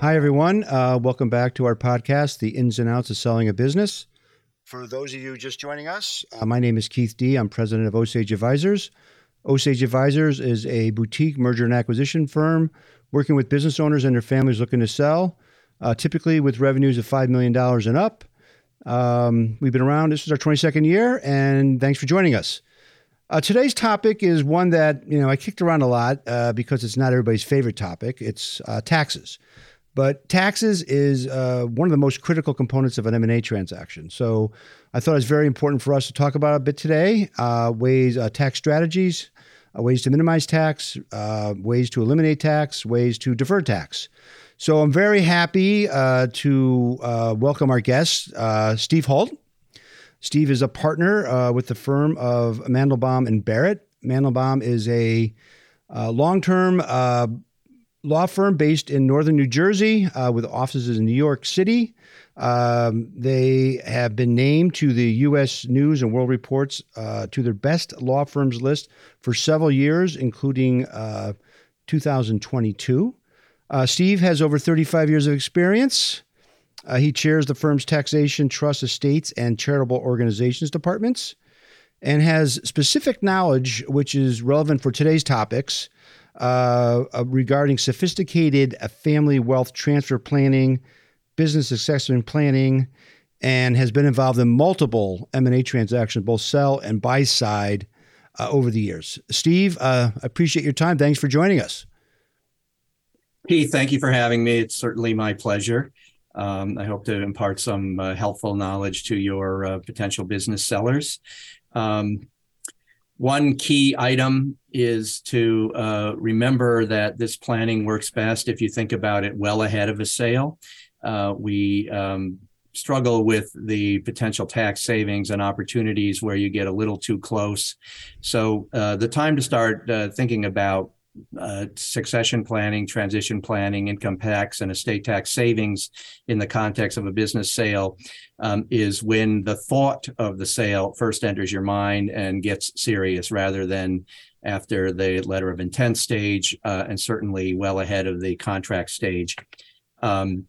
Hi, everyone. Uh, welcome back to our podcast, The Ins and Outs of Selling a Business. For those of you just joining us, uh, my name is Keith Dee. I'm president of Osage Advisors. Osage Advisors is a boutique merger and acquisition firm working with business owners and their families looking to sell, uh, typically with revenues of $5 million and up. Um, we've been around, this is our 22nd year, and thanks for joining us. Uh, today's topic is one that you know I kicked around a lot uh, because it's not everybody's favorite topic. It's uh, taxes. But taxes is uh, one of the most critical components of an M&A transaction. So I thought it was very important for us to talk about a bit today, uh, ways, uh, tax strategies, uh, ways to minimize tax, uh, ways to eliminate tax, ways to defer tax. So I'm very happy uh, to welcome our guest, Steve Holt. Steve is a partner with the firm of Mandelbaum and Barrett. Mandelbaum is a long-term law firm based in northern New Jersey uh, with offices in New York City. Um, they have been named to the U.S. News and World Reports uh, to their best law firms list for several years, including uh, 2022. Uh, Steve has over 35 years of experience. Uh, he chairs the firm's taxation, trust, estates, and charitable organizations departments and has specific knowledge, which is relevant for today's topics uh, uh, regarding sophisticated uh, family wealth transfer planning, business succession planning, and has been involved in multiple M&A transactions, both sell and buy side, uh, over the years. Steve, uh, appreciate your time. Thanks for joining us. Keith, thank you for having me. It's certainly my pleasure. Um, I hope to impart some uh, helpful knowledge to your uh, potential business sellers. Um, one key item is to uh, remember that this planning works best if you think about it well ahead of a sale. Uh, we um, struggle with the potential tax savings and opportunities where you get a little too close. So uh, the time to start uh, thinking about uh, succession planning, transition planning, income tax, and estate tax savings in the context of a business sale um, is when the thought of the sale first enters your mind and gets serious rather than after the letter of intent stage uh, and certainly well ahead of the contract stage. Um,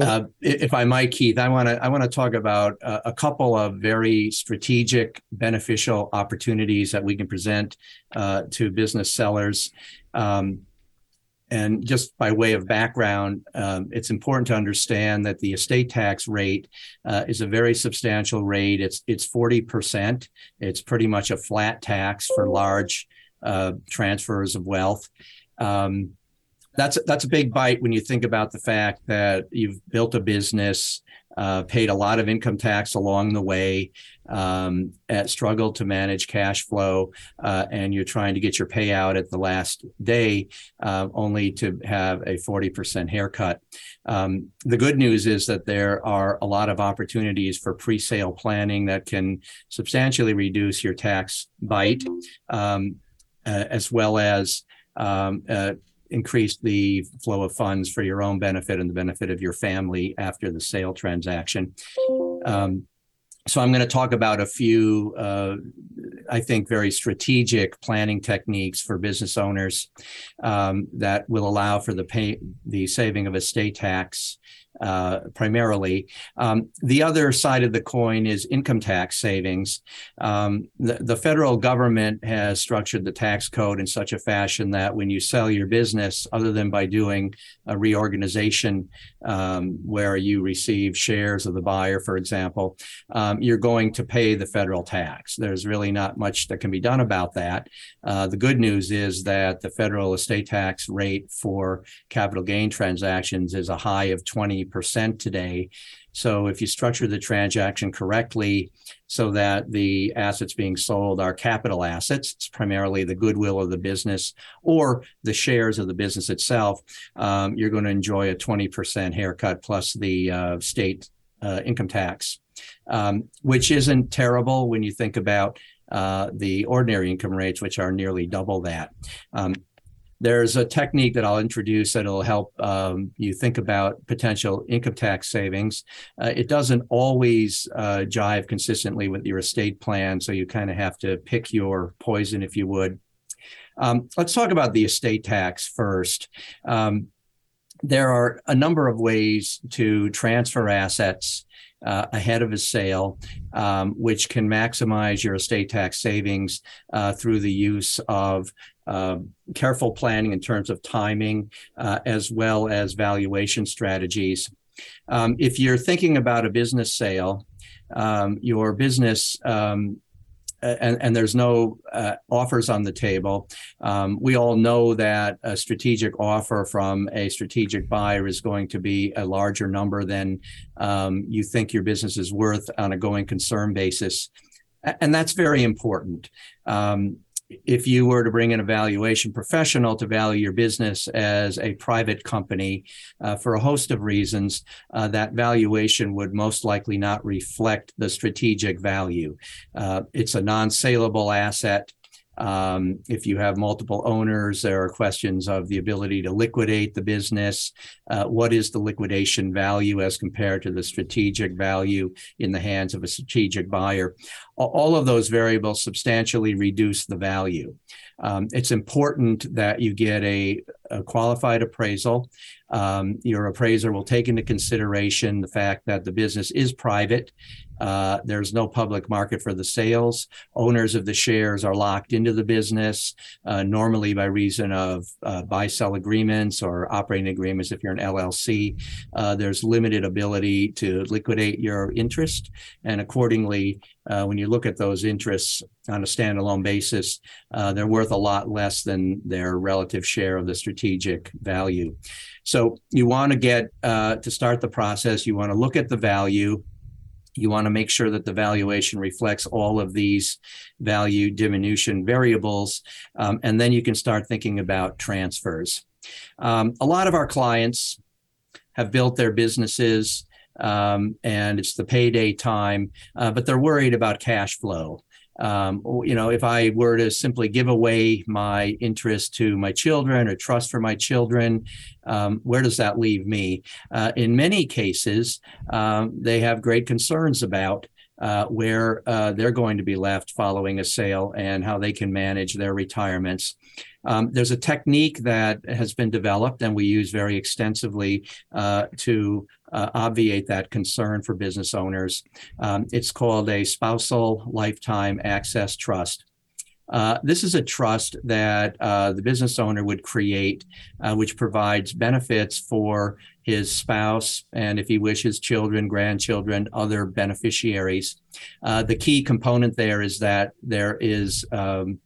uh, if I might, Keith, I want to I want to talk about uh, a couple of very strategic, beneficial opportunities that we can present uh, to business sellers. Um, and just by way of background, um, it's important to understand that the estate tax rate uh, is a very substantial rate. It's it's forty percent. It's pretty much a flat tax for large uh, transfers of wealth. Um, that's that's a big bite when you think about the fact that you've built a business, uh, paid a lot of income tax along the way, um, struggled to manage cash flow, uh, and you're trying to get your payout at the last day, uh, only to have a 40% haircut. Um, the good news is that there are a lot of opportunities for pre-sale planning that can substantially reduce your tax bite, um, uh, as well as um, uh, increase the flow of funds for your own benefit and the benefit of your family after the sale transaction. Um, so I'm going to talk about a few, uh, I think, very strategic planning techniques for business owners um, that will allow for the pay, the saving of estate tax uh, primarily. Um, the other side of the coin is income tax savings. Um, the, the, federal government has structured the tax code in such a fashion that when you sell your business, other than by doing a reorganization um, where you receive shares of the buyer, for example, um, you're going to pay the federal tax. There's really not much that can be done about that. Uh, the good news is that the federal estate tax rate for capital gain transactions is a high of 20% today. So if you structure the transaction correctly so that the assets being sold are capital assets, it's primarily the goodwill of the business or the shares of the business itself, um, you're going to enjoy a 20% haircut plus the uh, state uh, income tax, um, which isn't terrible when you think about uh, the ordinary income rates, which are nearly double that. Um, there's a technique that I'll introduce that'll help um, you think about potential income tax savings. Uh, it doesn't always uh, jive consistently with your estate plan, so you kind of have to pick your poison, if you would. Um, let's talk about the estate tax first. Um, there are a number of ways to transfer assets uh, ahead of a sale, um, which can maximize your estate tax savings uh, through the use of uh, careful planning in terms of timing, uh, as well as valuation strategies. Um, if you're thinking about a business sale, um, your business um, and, and there's no uh, offers on the table. Um, we all know that a strategic offer from a strategic buyer is going to be a larger number than um, you think your business is worth on a going concern basis. And that's very important. Um, if you were to bring in a valuation professional to value your business as a private company uh, for a host of reasons, uh, that valuation would most likely not reflect the strategic value. Uh, it's a non saleable asset. Um, if you have multiple owners, there are questions of the ability to liquidate the business. Uh, what is the liquidation value as compared to the strategic value in the hands of a strategic buyer? All of those variables substantially reduce the value. Um, it's important that you get a, a qualified appraisal. Um, your appraiser will take into consideration the fact that the business is private uh, there's no public market for the sales. Owners of the shares are locked into the business, uh, normally by reason of uh, buy sell agreements or operating agreements. If you're an LLC, uh, there's limited ability to liquidate your interest. And accordingly, uh, when you look at those interests on a standalone basis, they're worth a lot less than their relative share of the strategic value. So you want to get to start the process, you want to look at the value you want to make sure that the valuation reflects all of these value diminution variables. Um, and then you can start thinking about transfers. Um, a lot of our clients have built their businesses um, and it's the payday time, uh, but they're worried about cash flow um, you know, if I were to simply give away my interest to my children or trust for my children, um, where does that leave me? Uh, in many cases, um, they have great concerns about uh, where uh, they're going to be left following a sale and how they can manage their retirements. Um, there's a technique that has been developed and we use very extensively uh, to uh, obviate that concern for business owners. Um, it's called a spousal lifetime access trust. Uh, this is a trust that uh, the business owner would create, uh, which provides benefits for his spouse and, if he wishes, children, grandchildren, other beneficiaries. Uh, the key component there is that there is um,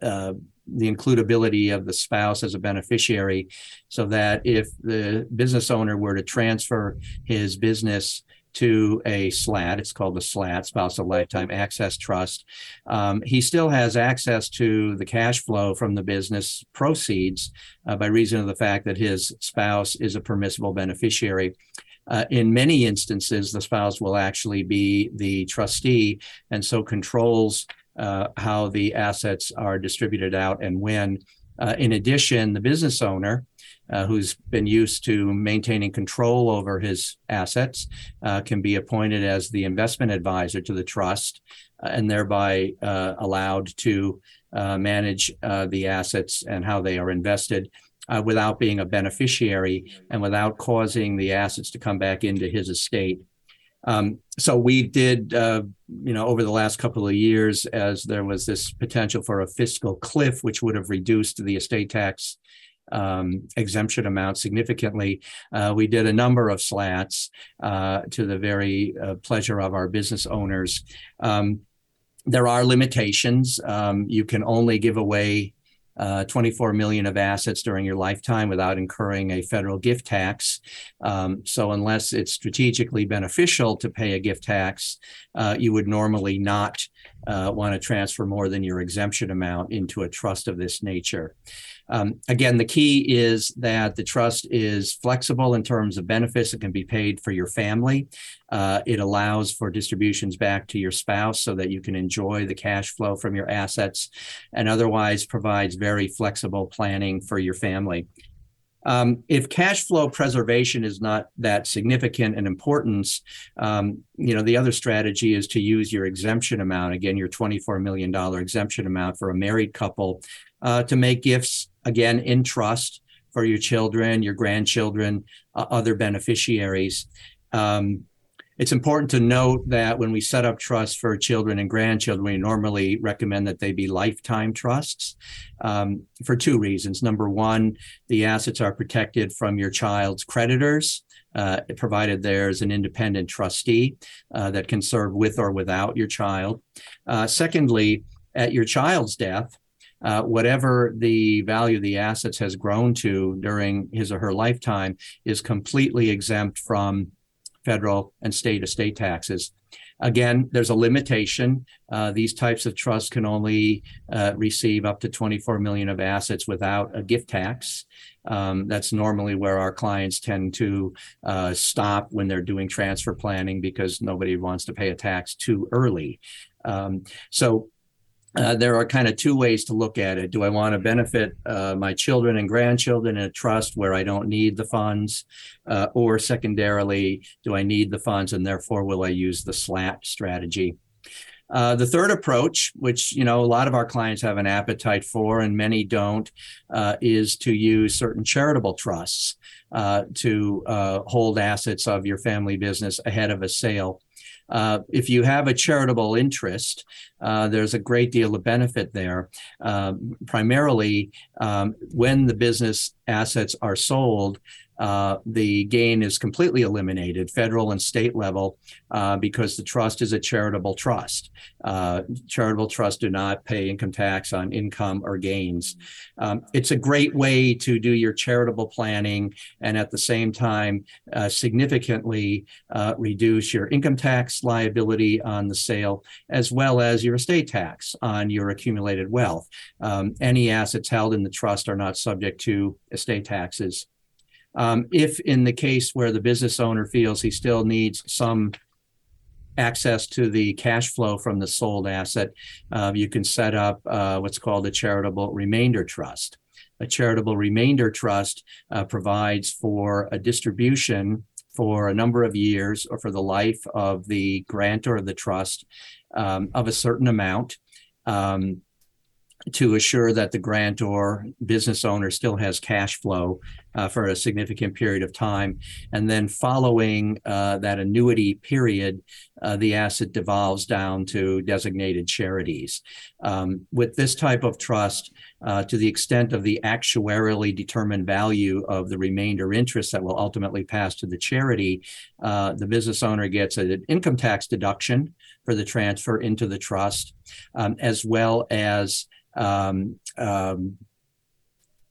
uh, the includability of the spouse as a beneficiary so that if the business owner were to transfer his business to a SLAT, it's called the SLAT, Spousal Lifetime Access Trust, um, he still has access to the cash flow from the business proceeds uh, by reason of the fact that his spouse is a permissible beneficiary. Uh, in many instances, the spouse will actually be the trustee and so controls uh, how the assets are distributed out and when. Uh, in addition, the business owner, uh, who's been used to maintaining control over his assets, uh, can be appointed as the investment advisor to the trust uh, and thereby uh, allowed to manage the assets and how they are invested. without being a beneficiary and without causing the assets to come back into his estate um, so we did, uh, you know, over the last couple of years, as there was this potential for a fiscal cliff, which would have reduced the estate tax um, exemption amount significantly. Uh, we did a number of slats uh, to the very uh, pleasure of our business owners. Um, there are limitations. Um, you can only give away uh, 24 million of assets during your lifetime without incurring a federal gift tax. Um, so unless it's strategically beneficial to pay a gift tax, uh, you would normally not uh, want to transfer more than your exemption amount into a trust of this nature. Um, again, the key is that the trust is flexible in terms of benefits that can be paid for your family. Uh, it allows for distributions back to your spouse so that you can enjoy the cash flow from your assets and otherwise provides very flexible planning for your family. Um, if cash flow preservation is not that significant in importance, um, you know, the other strategy is to use your exemption amount, again, your $24 million exemption amount for a married couple, uh, to make gifts, again, in trust for your children, your grandchildren, uh, other beneficiaries. Um, it's important to note that when we set up trusts for children and grandchildren, we normally recommend that they be lifetime trusts um, for two reasons. Number one, the assets are protected from your child's creditors. Uh, provided there's an independent trustee uh, that can serve with or without your child. Uh, secondly, at your child's death, uh, whatever the value of the assets has grown to during his or her lifetime is completely exempt from federal and state estate taxes. Again, there's a limitation. Uh, these types of trusts can only uh, receive up to 24 million of assets without a gift tax. Um, that's normally where our clients tend to uh, stop when they're doing transfer planning because nobody wants to pay a tax too early. Um, so uh, there are kind of two ways to look at it. Do I want to benefit uh, my children and grandchildren in a trust where I don't need the funds? Uh, or secondarily, do I need the funds and therefore will I use the SLAT strategy? Uh, the third approach, which you know a lot of our clients have an appetite for and many don't, uh, is to use certain charitable trusts uh, to hold assets of your family business ahead of a sale. Uh, if you have a charitable interest, uh, there's a great deal of benefit there. Uh, primarily, um, when the business assets are sold, uh, the gain is completely eliminated, federal and state level, uh, because the trust is a charitable trust. Uh, charitable trusts do not pay income tax on income or gains. Um, it's a great way to do your charitable planning and at the same time uh, significantly uh, reduce your income tax liability on the sale, as well as your estate tax on your accumulated wealth. Um, any assets held in the trust are not subject to estate taxes. Um, if in the case where the business owner feels he still needs some access to the cash flow from the sold asset, uh, you can set up uh, what's called a charitable remainder trust. A charitable remainder trust uh, provides for a distribution for a number of years or for the life of the grantor of the trust um, of a certain amount. Um, to assure that the grantor business owner still has cash flow uh, for a significant period of time. And then following uh, that annuity period, uh, the asset devolves down to designated charities. Um, with this type of trust, uh, to the extent of the actuarially determined value of the remainder interest that will ultimately pass to the charity, uh, the business owner gets an income tax deduction for the transfer into the trust, um, as well as um, um,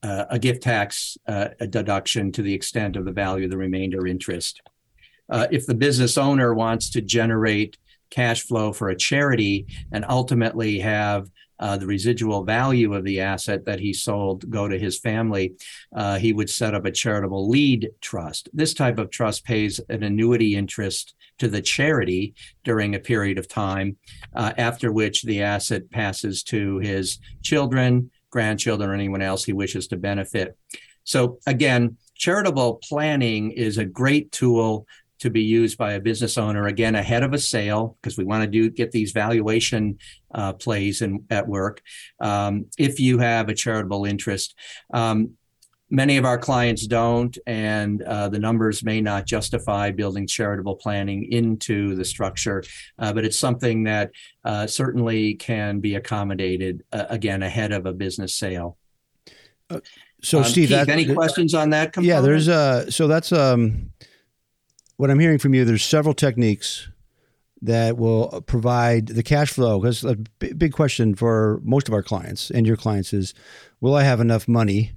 uh, a gift tax uh, a deduction to the extent of the value of the remainder interest. Uh, if the business owner wants to generate cash flow for a charity and ultimately have uh, the residual value of the asset that he sold go to his family, uh, he would set up a charitable lead trust. This type of trust pays an annuity interest to the charity during a period of time, uh, after which the asset passes to his children, grandchildren, or anyone else he wishes to benefit. So, again, charitable planning is a great tool to be used by a business owner again ahead of a sale because we want to do get these valuation uh, plays and at work um, if you have a charitable interest um, Many of our clients don't, and uh, the numbers may not justify building charitable planning into the structure, uh, but it's something that uh, certainly can be accommodated uh, again ahead of a business sale. Uh, so, um, Steve, Keith, any questions on that? Component? Yeah, there's uh, so that's um, what I'm hearing from you. There's several techniques that will provide the cash flow because a big question for most of our clients and your clients is, will I have enough money?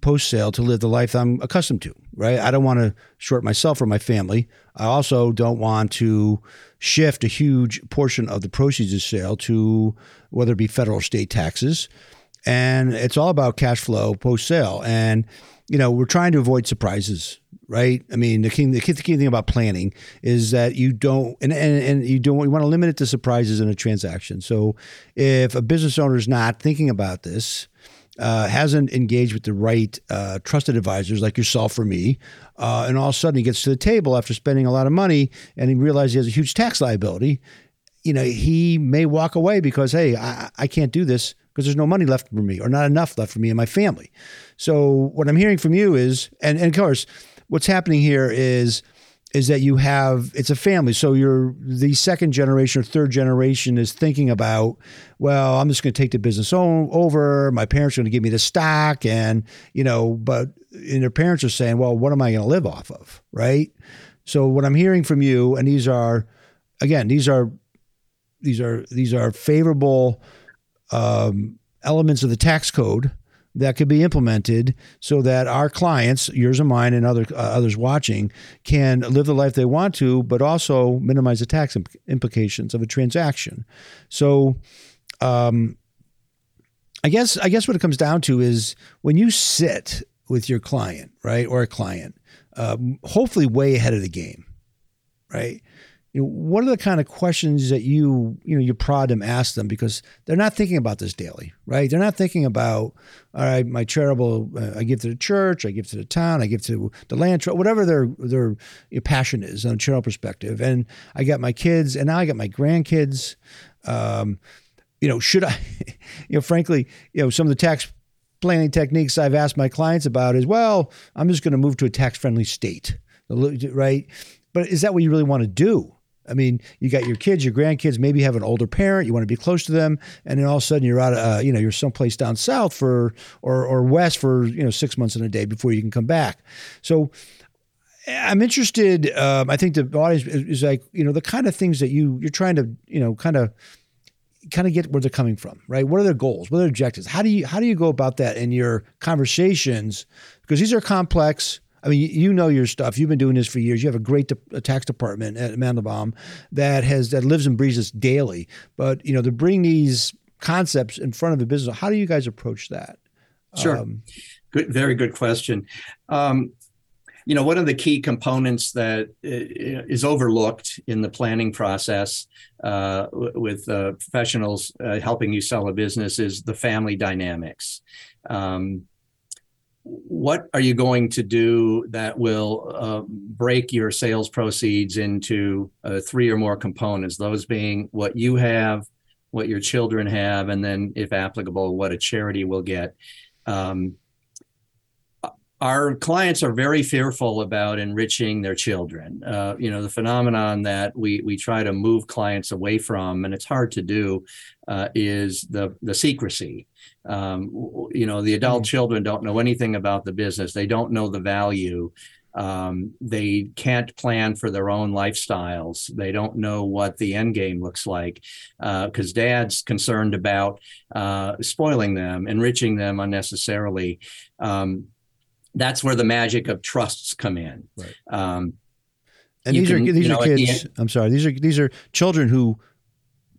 post sale to live the life I'm accustomed to, right? I don't want to short myself or my family. I also don't want to shift a huge portion of the proceeds of sale to whether it be federal or state taxes. And it's all about cash flow post sale. And, you know, we're trying to avoid surprises, right? I mean, the key, the key, the key thing about planning is that you don't, and, and, and you don't, you want to limit it to surprises in a transaction. So if a business owner is not thinking about this, uh, hasn't engaged with the right uh, trusted advisors like yourself or me, uh, and all of a sudden he gets to the table after spending a lot of money and he realizes he has a huge tax liability, you know, he may walk away because, hey, I, I can't do this because there's no money left for me or not enough left for me and my family. So what I'm hearing from you is, and, and of course, what's happening here is is that you have it's a family. So you're the second generation or third generation is thinking about well i'm just going to take the business over. My parents are going to give me the stock and you know but and their parents are saying well what am i going to live off of right? So what i'm hearing from you and these are again these are these are these are favorable um, elements of the tax code that could be implemented so that our clients, yours and mine, and other uh, others watching, can live the life they want to, but also minimize the tax imp- implications of a transaction. So, um, I guess I guess what it comes down to is when you sit with your client, right, or a client, um, hopefully way ahead of the game, right? You know, what are the kind of questions that you you know you prod them, ask them because they're not thinking about this daily, right? They're not thinking about all right, my charitable, uh, I give to the church, I give to the town, I give to the land, whatever their their passion is on a charitable perspective, and I got my kids, and now I got my grandkids. Um, you know, should I, you know, frankly, you know, some of the tax planning techniques I've asked my clients about is, well, I'm just going to move to a tax friendly state, right? But is that what you really want to do? I mean, you got your kids, your grandkids, maybe you have an older parent, you want to be close to them, and then all of a sudden you're out, of, uh, you know, you're someplace down south for or or west for you know six months in a day before you can come back. So I'm interested. Um, I think the audience is, like you know the kind of things that you you're trying to you know kind of kind of get where they're coming from, right? What are their goals? What are their objectives? How do you how do you go about that in your conversations? Because these are complex I mean, you know your stuff. You've been doing this for years. You have a great de- tax department at Mandelbaum that has that lives and breathes this daily. But you know, to bring these concepts in front of a business, how do you guys approach that? Sure, um, good, very good question. Um, you know, one of the key components that is overlooked in the planning process uh, with uh, professionals uh, helping you sell a business is the family dynamics. Um, what are you going to do that will uh, break your sales proceeds into uh, three or more components those being what you have what your children have and then if applicable what a charity will get um, our clients are very fearful about enriching their children. Uh, you know, the phenomenon that we we try to move clients away from, and it's hard to do, uh, is the the secrecy. Um, you know, the adult mm-hmm. children don't know anything about the business. They don't know the value. Um, they can't plan for their own lifestyles. They don't know what the end game looks like because uh, dad's concerned about uh, spoiling them, enriching them unnecessarily. Um, that's where the magic of trusts come in. Right. Um, and these can, are these are know, kids. I'm sorry. These are these are children who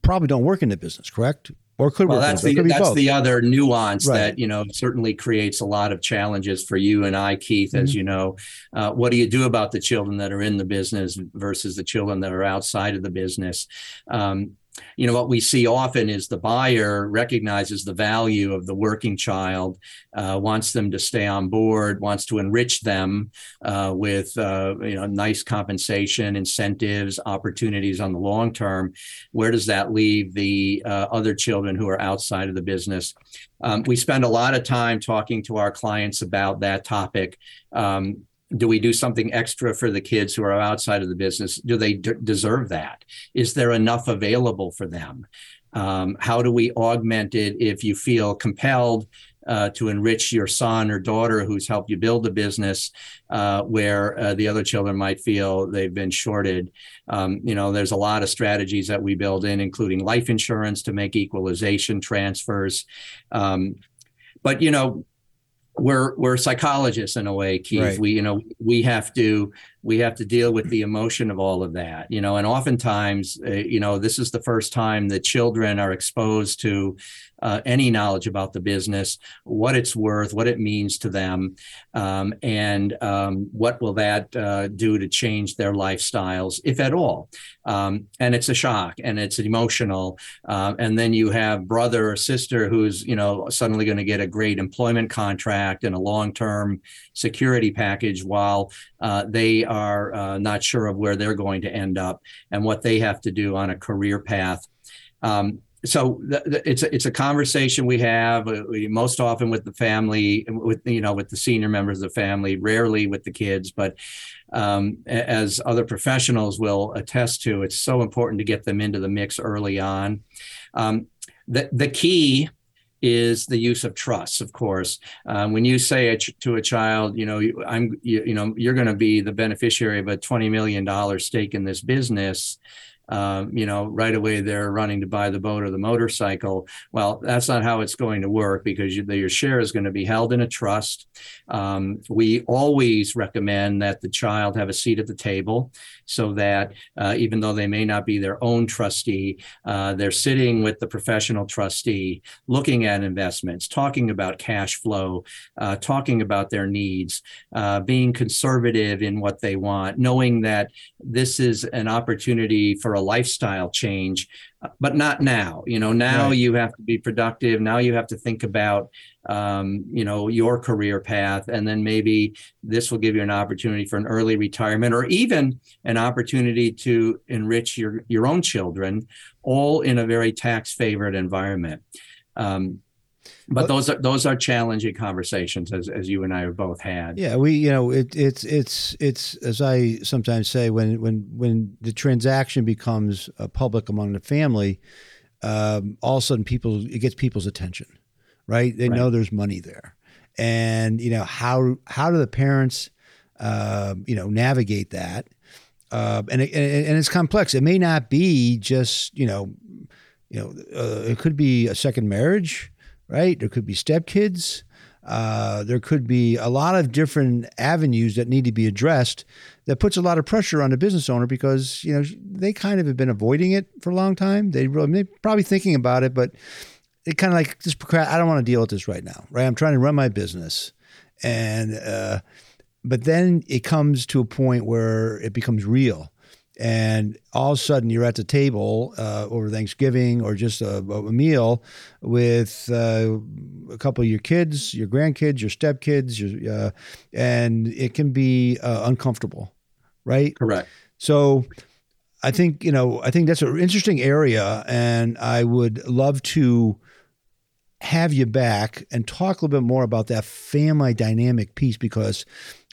probably don't work in the business, correct? Or could well, work. That's the that's both. the other nuance right. that you know certainly creates a lot of challenges for you and I, Keith. Mm-hmm. As you know, uh, what do you do about the children that are in the business versus the children that are outside of the business? Um, you know what we see often is the buyer recognizes the value of the working child uh, wants them to stay on board wants to enrich them uh, with uh, you know nice compensation incentives opportunities on the long term. Where does that leave the uh, other children who are outside of the business? Um, we spend a lot of time talking to our clients about that topic. Um, do we do something extra for the kids who are outside of the business? Do they d- deserve that? Is there enough available for them? Um, how do we augment it if you feel compelled uh, to enrich your son or daughter who's helped you build the business uh, where uh, the other children might feel they've been shorted? Um, you know there's a lot of strategies that we build in including life insurance to make equalization transfers. Um, but you know we're we're psychologists in a way keith right. we you know we have to we have to deal with the emotion of all of that you know and oftentimes uh, you know this is the first time that children are exposed to uh, any knowledge about the business, what it's worth, what it means to them, um, and um, what will that uh, do to change their lifestyles, if at all. Um, and it's a shock and it's emotional. Uh, and then you have brother or sister who's you know suddenly going to get a great employment contract and a long-term security package while uh, they are uh, not sure of where they're going to end up and what they have to do on a career path. Um, so th- th- it's a, it's a conversation we have uh, we, most often with the family, with you know with the senior members of the family, rarely with the kids. But um, as other professionals will attest to, it's so important to get them into the mix early on. Um, the the key is the use of trust of course um, when you say to a child you know i'm you, you know you're going to be the beneficiary of a 20 million dollar stake in this business um, you know, right away they're running to buy the boat or the motorcycle. Well, that's not how it's going to work because you, your share is going to be held in a trust. Um, we always recommend that the child have a seat at the table so that uh, even though they may not be their own trustee, uh, they're sitting with the professional trustee, looking at investments, talking about cash flow, uh, talking about their needs, uh, being conservative in what they want, knowing that this is an opportunity for a lifestyle change, but not now. You know, now right. you have to be productive. Now you have to think about, um, you know, your career path, and then maybe this will give you an opportunity for an early retirement, or even an opportunity to enrich your your own children, all in a very tax favored environment. Um, but those are those are challenging conversations as, as you and I have both had. Yeah, we you know it, it's it's it's as I sometimes say when when when the transaction becomes uh, public among the family, um, all of a sudden people it gets people's attention, right? They right. know there's money there, and you know how how do the parents uh, you know navigate that? Uh, and, it, and it's complex. It may not be just you know you know uh, it could be a second marriage right? There could be stepkids. Uh, there could be a lot of different avenues that need to be addressed that puts a lot of pressure on the business owner because you know they kind of have been avoiding it for a long time. They really they're probably thinking about it, but it kind of like just I don't want to deal with this right now, right? I'm trying to run my business, and uh, but then it comes to a point where it becomes real, and all of a sudden you're at the table uh, over Thanksgiving or just a, a meal with uh, a couple of your kids, your grandkids, your stepkids, your, uh, and it can be uh, uncomfortable, right? Correct. So I think you know I think that's an interesting area, and I would love to have you back and talk a little bit more about that family dynamic piece because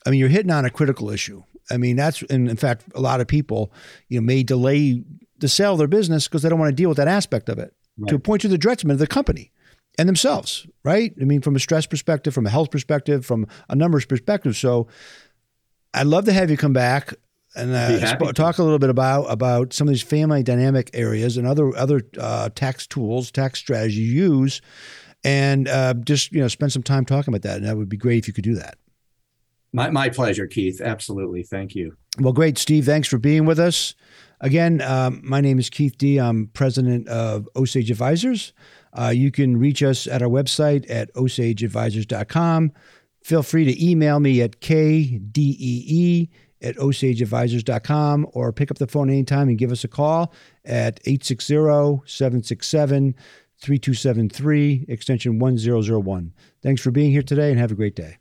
I mean you're hitting on a critical issue I mean, that's and in fact, a lot of people, you know, may delay the sale of their business because they don't want to deal with that aspect of it right. to a point to the detriment of the company and themselves, right? I mean, from a stress perspective, from a health perspective, from a numbers perspective. So, I'd love to have you come back and uh, sp- talk a little bit about about some of these family dynamic areas and other other uh, tax tools, tax strategies you use, and uh, just you know spend some time talking about that. And that would be great if you could do that. My, my pleasure, Keith. Absolutely. Thank you. Well, great, Steve. Thanks for being with us. Again, um, my name is Keith Dee. I'm president of Osage Advisors. Uh, you can reach us at our website at osageadvisors.com. Feel free to email me at kdee at osageadvisors.com or pick up the phone anytime and give us a call at 860 767 3273, extension 1001. Thanks for being here today and have a great day.